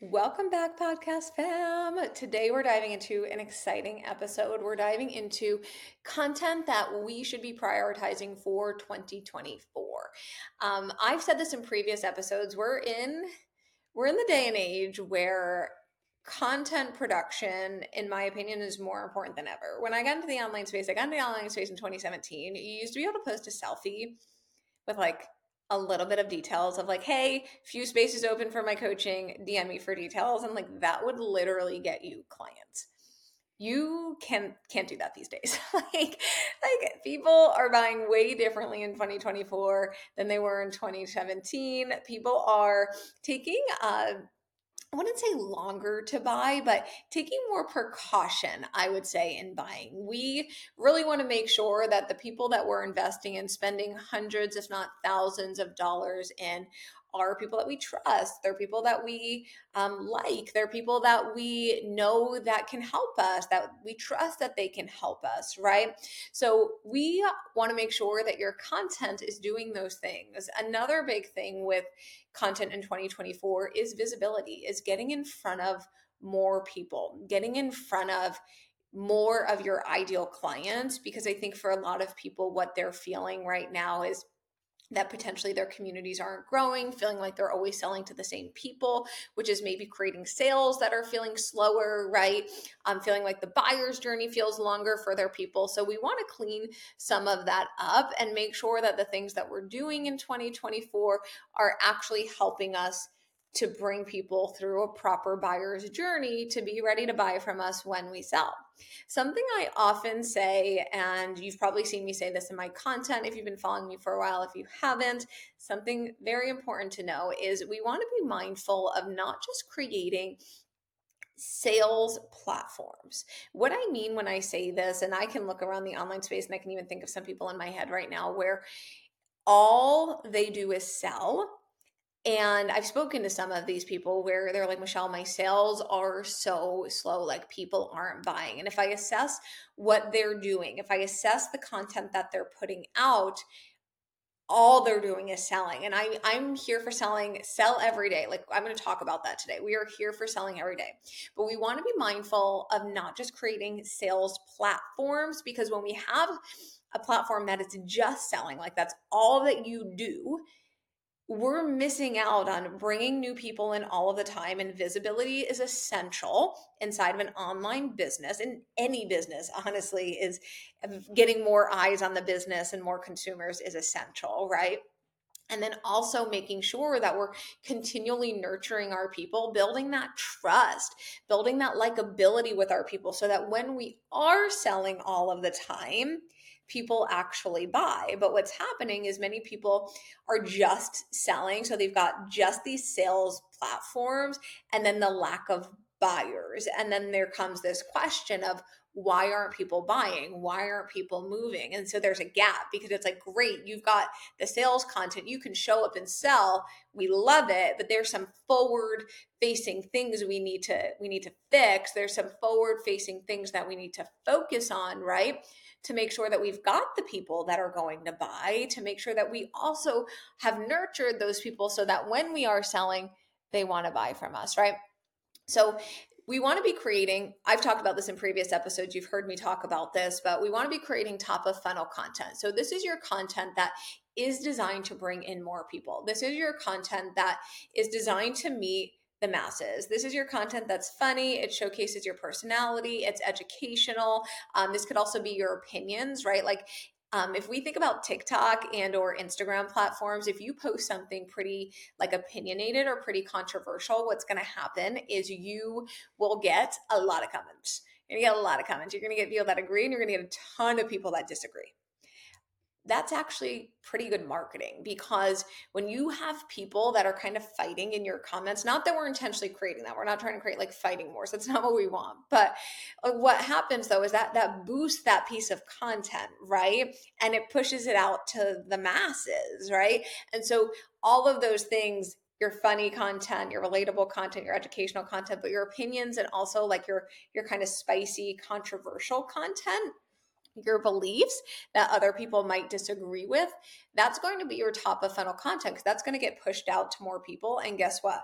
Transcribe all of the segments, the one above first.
Welcome back, podcast fam. Today we're diving into an exciting episode. We're diving into content that we should be prioritizing for 2024. Um, I've said this in previous episodes. We're in we're in the day and age where content production, in my opinion, is more important than ever. When I got into the online space, I got into the online space in 2017. You used to be able to post a selfie with like a little bit of details of like, hey, few spaces open for my coaching, DM me for details. And like that would literally get you clients. You can can't do that these days. like like people are buying way differently in 2024 than they were in 2017. People are taking uh I wouldn't say longer to buy, but taking more precaution, I would say, in buying. We really want to make sure that the people that we're investing in spending hundreds, if not thousands of dollars in are people that we trust. They're people that we um, like. They're people that we know that can help us, that we trust that they can help us, right? So we want to make sure that your content is doing those things. Another big thing with content in 2024 is visibility, is getting in front of more people, getting in front of more of your ideal clients because I think for a lot of people, what they're feeling right now is that potentially their communities aren't growing, feeling like they're always selling to the same people, which is maybe creating sales that are feeling slower, right? Um, feeling like the buyer's journey feels longer for their people. So we want to clean some of that up and make sure that the things that we're doing in 2024 are actually helping us to bring people through a proper buyer's journey to be ready to buy from us when we sell. Something I often say, and you've probably seen me say this in my content if you've been following me for a while, if you haven't, something very important to know is we want to be mindful of not just creating sales platforms. What I mean when I say this, and I can look around the online space and I can even think of some people in my head right now where all they do is sell and I've spoken to some of these people where they're like, Michelle, my sales are so slow, like people aren't buying. And if I assess what they're doing, if I assess the content that they're putting out, all they're doing is selling. And I, I'm here for selling, sell every day. Like I'm going to talk about that today. We are here for selling every day. But we want to be mindful of not just creating sales platforms because when we have a platform that is just selling, like that's all that you do, we're missing out on bringing new people in all of the time and visibility is essential inside of an online business and any business honestly is getting more eyes on the business and more consumers is essential right and then also making sure that we're continually nurturing our people, building that trust, building that likability with our people so that when we are selling all of the time, people actually buy. But what's happening is many people are just selling. So they've got just these sales platforms and then the lack of buyers. And then there comes this question of, why aren't people buying? Why aren't people moving? And so there's a gap because it's like, great, you've got the sales content, you can show up and sell. We love it, but there's some forward facing things we need to we need to fix. There's some forward facing things that we need to focus on, right? to make sure that we've got the people that are going to buy, to make sure that we also have nurtured those people so that when we are selling, they want to buy from us, right? So we want to be creating i've talked about this in previous episodes you've heard me talk about this but we want to be creating top of funnel content so this is your content that is designed to bring in more people this is your content that is designed to meet the masses. This is your content that's funny. It showcases your personality. It's educational. Um, this could also be your opinions, right? Like um, if we think about TikTok and or Instagram platforms, if you post something pretty like opinionated or pretty controversial, what's going to happen is you will get a lot of comments. You're going to get a lot of comments. You're going to get people that agree and you're going to get a ton of people that disagree that's actually pretty good marketing because when you have people that are kind of fighting in your comments, not that we're intentionally creating that, we're not trying to create like fighting wars. That's not what we want. But uh, what happens though is that that boosts that piece of content, right? And it pushes it out to the masses, right? And so all of those things your funny content, your relatable content, your educational content, but your opinions and also like your your kind of spicy, controversial content your beliefs that other people might disagree with, that's going to be your top of funnel content because that's going to get pushed out to more people. And guess what?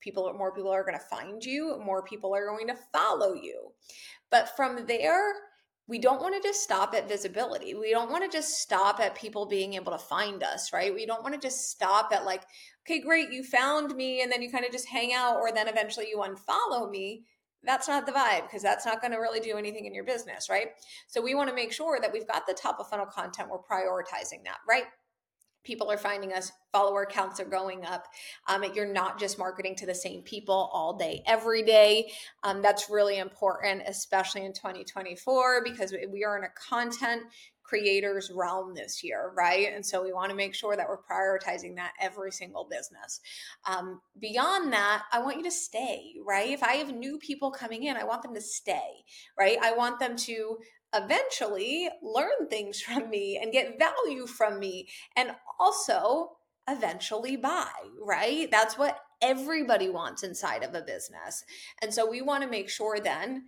people more people are going to find you, more people are going to follow you. But from there, we don't want to just stop at visibility. We don't want to just stop at people being able to find us, right? We don't want to just stop at like, okay, great, you found me, and then you kind of just hang out, or then eventually you unfollow me. That's not the vibe because that's not going to really do anything in your business, right? So we want to make sure that we've got the top of funnel content, we're prioritizing that, right? people are finding us follower counts are going up um, you're not just marketing to the same people all day every day um, that's really important especially in 2024 because we are in a content creators realm this year right and so we want to make sure that we're prioritizing that every single business um, beyond that i want you to stay right if i have new people coming in i want them to stay right i want them to eventually learn things from me and get value from me and also eventually buy, right? That's what everybody wants inside of a business. And so we want to make sure then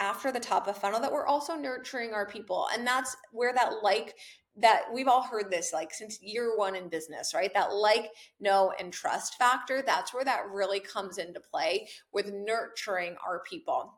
after the top of funnel that we're also nurturing our people. And that's where that like that we've all heard this like since year one in business, right? That like, know, and trust factor, that's where that really comes into play with nurturing our people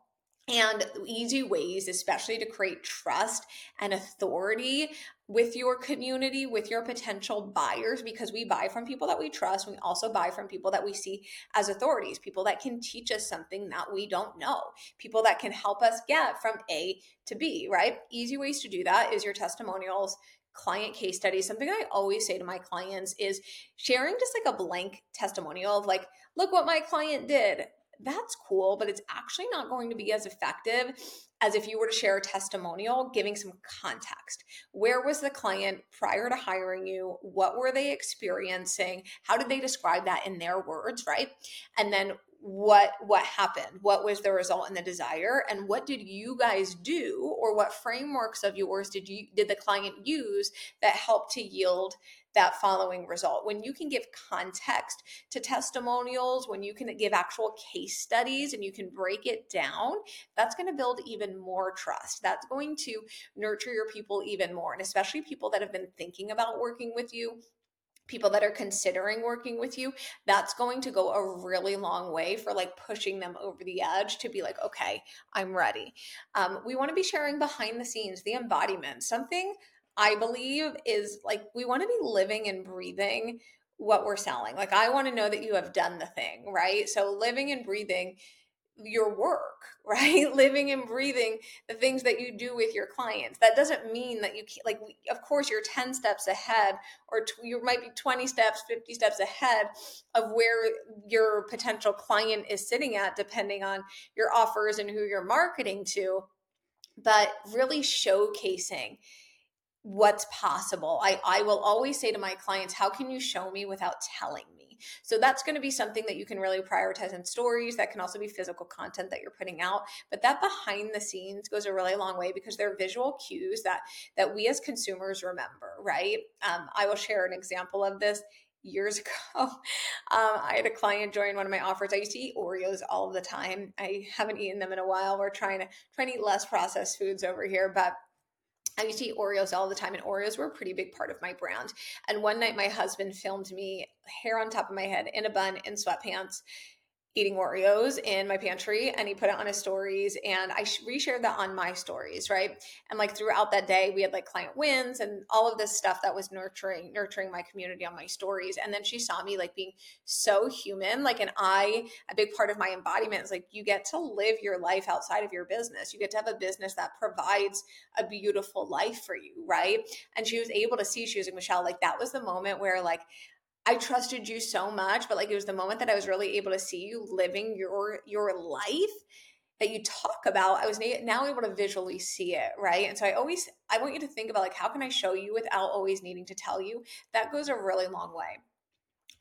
and easy ways, especially to create trust and authority with your community, with your potential buyers, because we buy from people that we trust. We also buy from people that we see as authorities, people that can teach us something that we don't know, people that can help us get from A to B, right? Easy ways to do that is your testimonials, client case studies. Something I always say to my clients is sharing just like a blank testimonial of like, look what my client did that's cool, but it's actually not going to be as effective as if you were to share a testimonial giving some context. Where was the client prior to hiring you? What were they experiencing? How did they describe that in their words, right? And then what what happened what was the result and the desire and what did you guys do or what frameworks of yours did you did the client use that helped to yield that following result. When you can give context to testimonials, when you can give actual case studies and you can break it down, that's going to build even more trust. That's going to nurture your people even more. And especially people that have been thinking about working with you, people that are considering working with you that's going to go a really long way for like pushing them over the edge to be like okay i'm ready um, we want to be sharing behind the scenes the embodiment something I believe is like we want to be living and breathing what we're selling. Like I want to know that you have done the thing, right? So living and breathing your work, right? living and breathing the things that you do with your clients. That doesn't mean that you can like of course you're 10 steps ahead or t- you might be 20 steps, 50 steps ahead of where your potential client is sitting at depending on your offers and who you're marketing to. But really showcasing what's possible. I, I will always say to my clients, how can you show me without telling me? So that's going to be something that you can really prioritize in stories. That can also be physical content that you're putting out. But that behind the scenes goes a really long way because they're visual cues that that we as consumers remember, right? Um, I will share an example of this years ago. Um, I had a client join one of my offers. I used to eat Oreos all the time. I haven't eaten them in a while. We're trying to trying to eat less processed foods over here, but I used to eat Oreos all the time, and Oreos were a pretty big part of my brand. And one night, my husband filmed me, hair on top of my head, in a bun, in sweatpants, eating Oreos in my pantry and he put it on his stories and I reshared that on my stories, right? And like throughout that day we had like client wins and all of this stuff that was nurturing nurturing my community on my stories and then she saw me like being so human like and I a big part of my embodiment is like you get to live your life outside of your business. You get to have a business that provides a beautiful life for you, right? And she was able to see she was like Michelle like that was the moment where like I trusted you so much, but like it was the moment that I was really able to see you living your your life that you talk about. I was now able to visually see it, right? And so I always I want you to think about like how can I show you without always needing to tell you. That goes a really long way.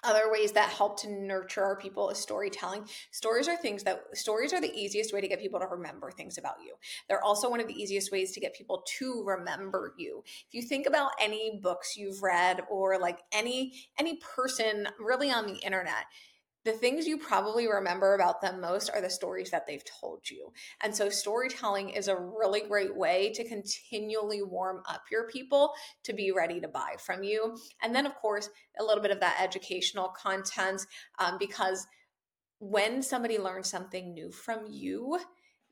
Other ways that help to nurture our people is storytelling. Stories are things that stories are the easiest way to get people to remember things about you. They're also one of the easiest ways to get people to remember you. If you think about any books you've read or like any any person really on the internet, the things you probably remember about them most are the stories that they've told you. And so, storytelling is a really great way to continually warm up your people to be ready to buy from you. And then, of course, a little bit of that educational content um, because when somebody learns something new from you,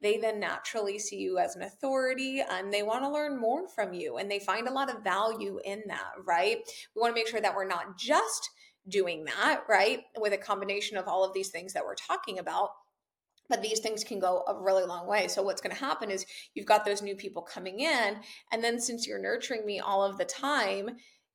they then naturally see you as an authority and they want to learn more from you and they find a lot of value in that, right? We want to make sure that we're not just doing that, right? With a combination of all of these things that we're talking about. But these things can go a really long way. So, what's going to happen is you've got those new people coming in. And then, since you're nurturing me all of the time,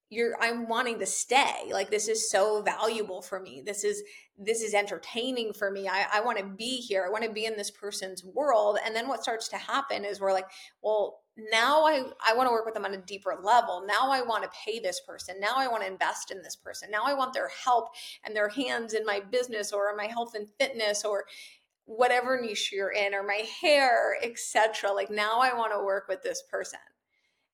you're i'm wanting to stay like this is so valuable for me this is this is entertaining for me i, I want to be here i want to be in this person's world and then what starts to happen is we're like well now i i want to work with them on a deeper level now i want to pay this person now i want to invest in this person now i want their help and their hands in my business or my health and fitness or whatever niche you're in or my hair etc like now i want to work with this person.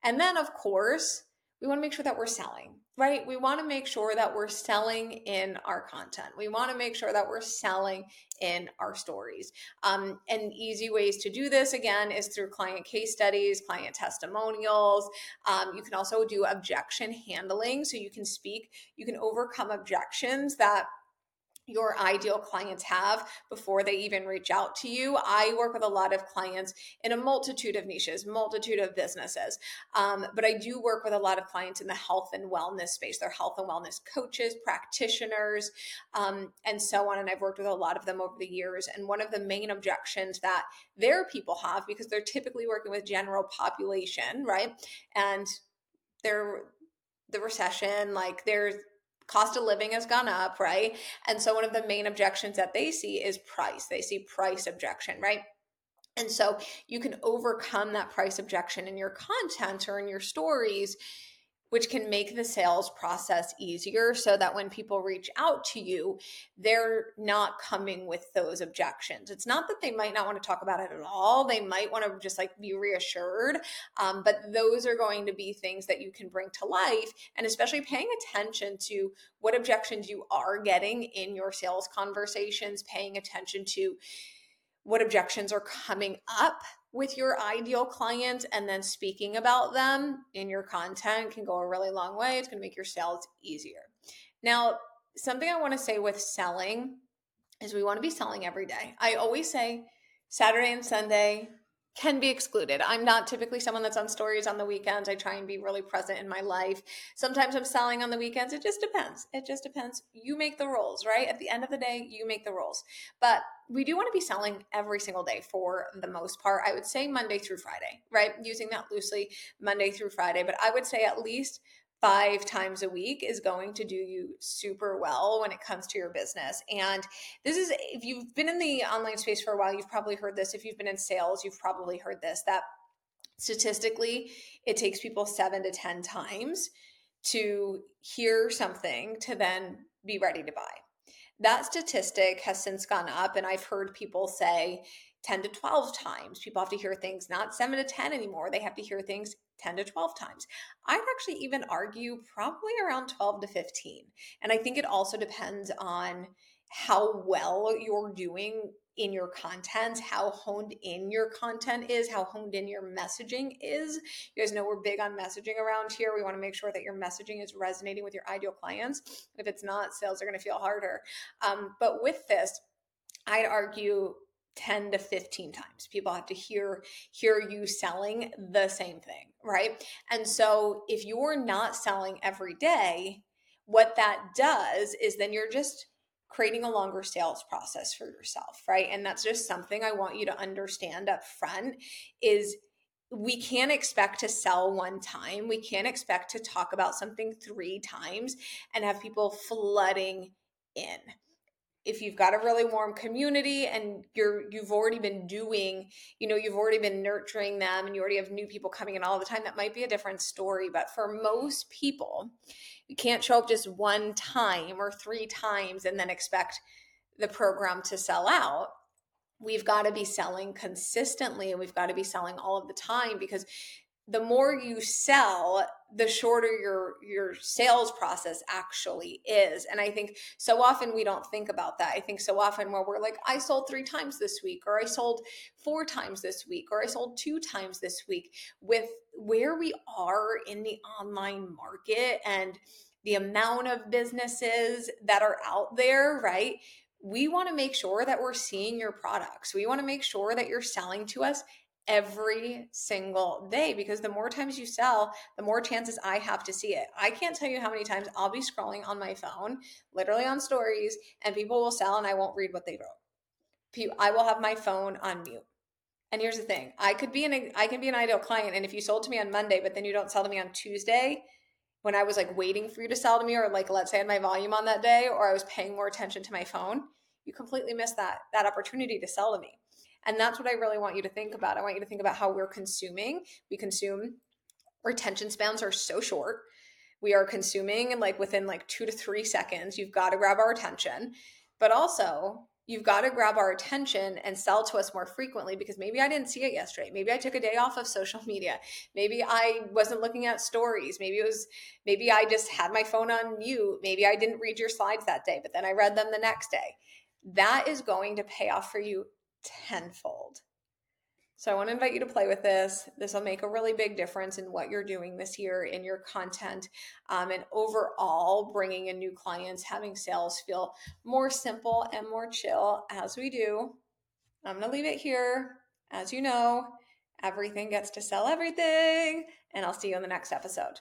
And then of course we want to make sure that we're selling, right? We want to make sure that we're selling in our content. We want to make sure that we're selling in our stories. Um, and easy ways to do this, again, is through client case studies, client testimonials. Um, you can also do objection handling. So you can speak, you can overcome objections that your ideal clients have before they even reach out to you. I work with a lot of clients in a multitude of niches, multitude of businesses. Um, but I do work with a lot of clients in the health and wellness space. They're health and wellness coaches, practitioners, um, and so on. And I've worked with a lot of them over the years. And one of the main objections that their people have, because they're typically working with general population, right? And they're the recession, like there's cost of living has gone up, right? And so one of the main objections that they see is price. They see price objection, right? And so you can overcome that price objection in your content or in your stories which can make the sales process easier so that when people reach out to you, they're not coming with those objections. It's not that they might not want to talk about it at all. They might want to just like be reassured. Um, but those are going to be things that you can bring to life. And especially paying attention to what objections you are getting in your sales conversations, paying attention to what objections are coming up with your ideal client and then speaking about them in your content can go a really long way. It's going to make your sales easier. Now, something I want to say with selling is we want to be selling every day. I always say Saturday and Sunday, can be excluded. I'm not typically someone that's on stories on the weekends. I try and be really present in my life. Sometimes I'm selling on the weekends. It just depends. It just depends. You make the rules, right? At the end of the day, you make the rules. But we do want to be selling every single day for the most part. I would say Monday through Friday, right? Using that loosely, Monday through Friday. But I would say at least five times a week is going to do you super well when it comes to your business. And this is, if you've been in the online space for a while, you've probably heard this. If you've been in sales, you've probably heard this that statistically, it takes people seven to 10 times to hear something to then be ready to buy. That statistic has since gone up, and I've heard people say 10 to 12 times. People have to hear things not 7 to 10 anymore. They have to hear things 10 to 12 times. I'd actually even argue probably around 12 to 15. And I think it also depends on how well you're doing in your content, how honed in your content is, how honed in your messaging is. You guys know we're big on messaging around here. We want to make sure that your messaging is resonating with your ideal clients. If it's not, sales are going to feel harder. Um, but with this, I'd argue 10 to 15 times. People have to hear hear you selling the same thing right? And so if you're not selling every day what that does is then you're just creating a longer sales process for yourself right? And that's just something i want you to understand up front is we can't expect to sell one time. We can't expect to talk about something three times and have people flooding in if you've got a really warm community and you're you've already been doing you know you've already been nurturing them and you already have new people coming in all the time that might be a different story. But for most people you can't show up just one time or three times and then expect the program to sell out. We've got to be selling consistently and we've got to be selling all of the time because the more you sell the shorter your your sales process actually is. And i think so often we don't think about that. I think so often where we're like i sold three times this week or i sold four times this week or i sold two times this week with where we are in the online market and the amount of businesses that are out there right? We want to make sure that we're seeing your products. We want to make sure that you're selling to us every single day because the more times you sell, the more chances I have to see it. I can't tell you how many times I'll be scrolling on my phone, literally on stories, and people will sell and I won't read what they wrote. I will have my phone on mute. And here's the thing I could be an I can be an ideal client, and if you sold to me on Monday, but then you don't sell to me on Tuesday, when I was like waiting for you to sell to me, or like let's say I had my volume on that day, or I was paying more attention to my phone, you completely missed that that opportunity to sell to me. And that's what I really want you to think about. I want you to think about how we're consuming. We consume retention spans are so short. We are consuming and like within like 2 to 3 seconds, you've got to grab our attention. But also, you've got to grab our attention and sell to us more frequently because maybe I didn't see it yesterday. Maybe I took a day off of social media. Maybe I wasn't looking at stories. Maybe it was maybe I just had my phone on mute. Maybe I didn't read your slides that day, but then I read them the next day. That is going to pay off for you tenfold. So I want to invite you to play with this. This will make a really big difference in what you're doing this year in your content um, and overall bringing in new clients, having sales feel more simple and more chill as we do. I'm going to leave it here. As you know, everything gets to sell everything, and I'll see you in the next episode.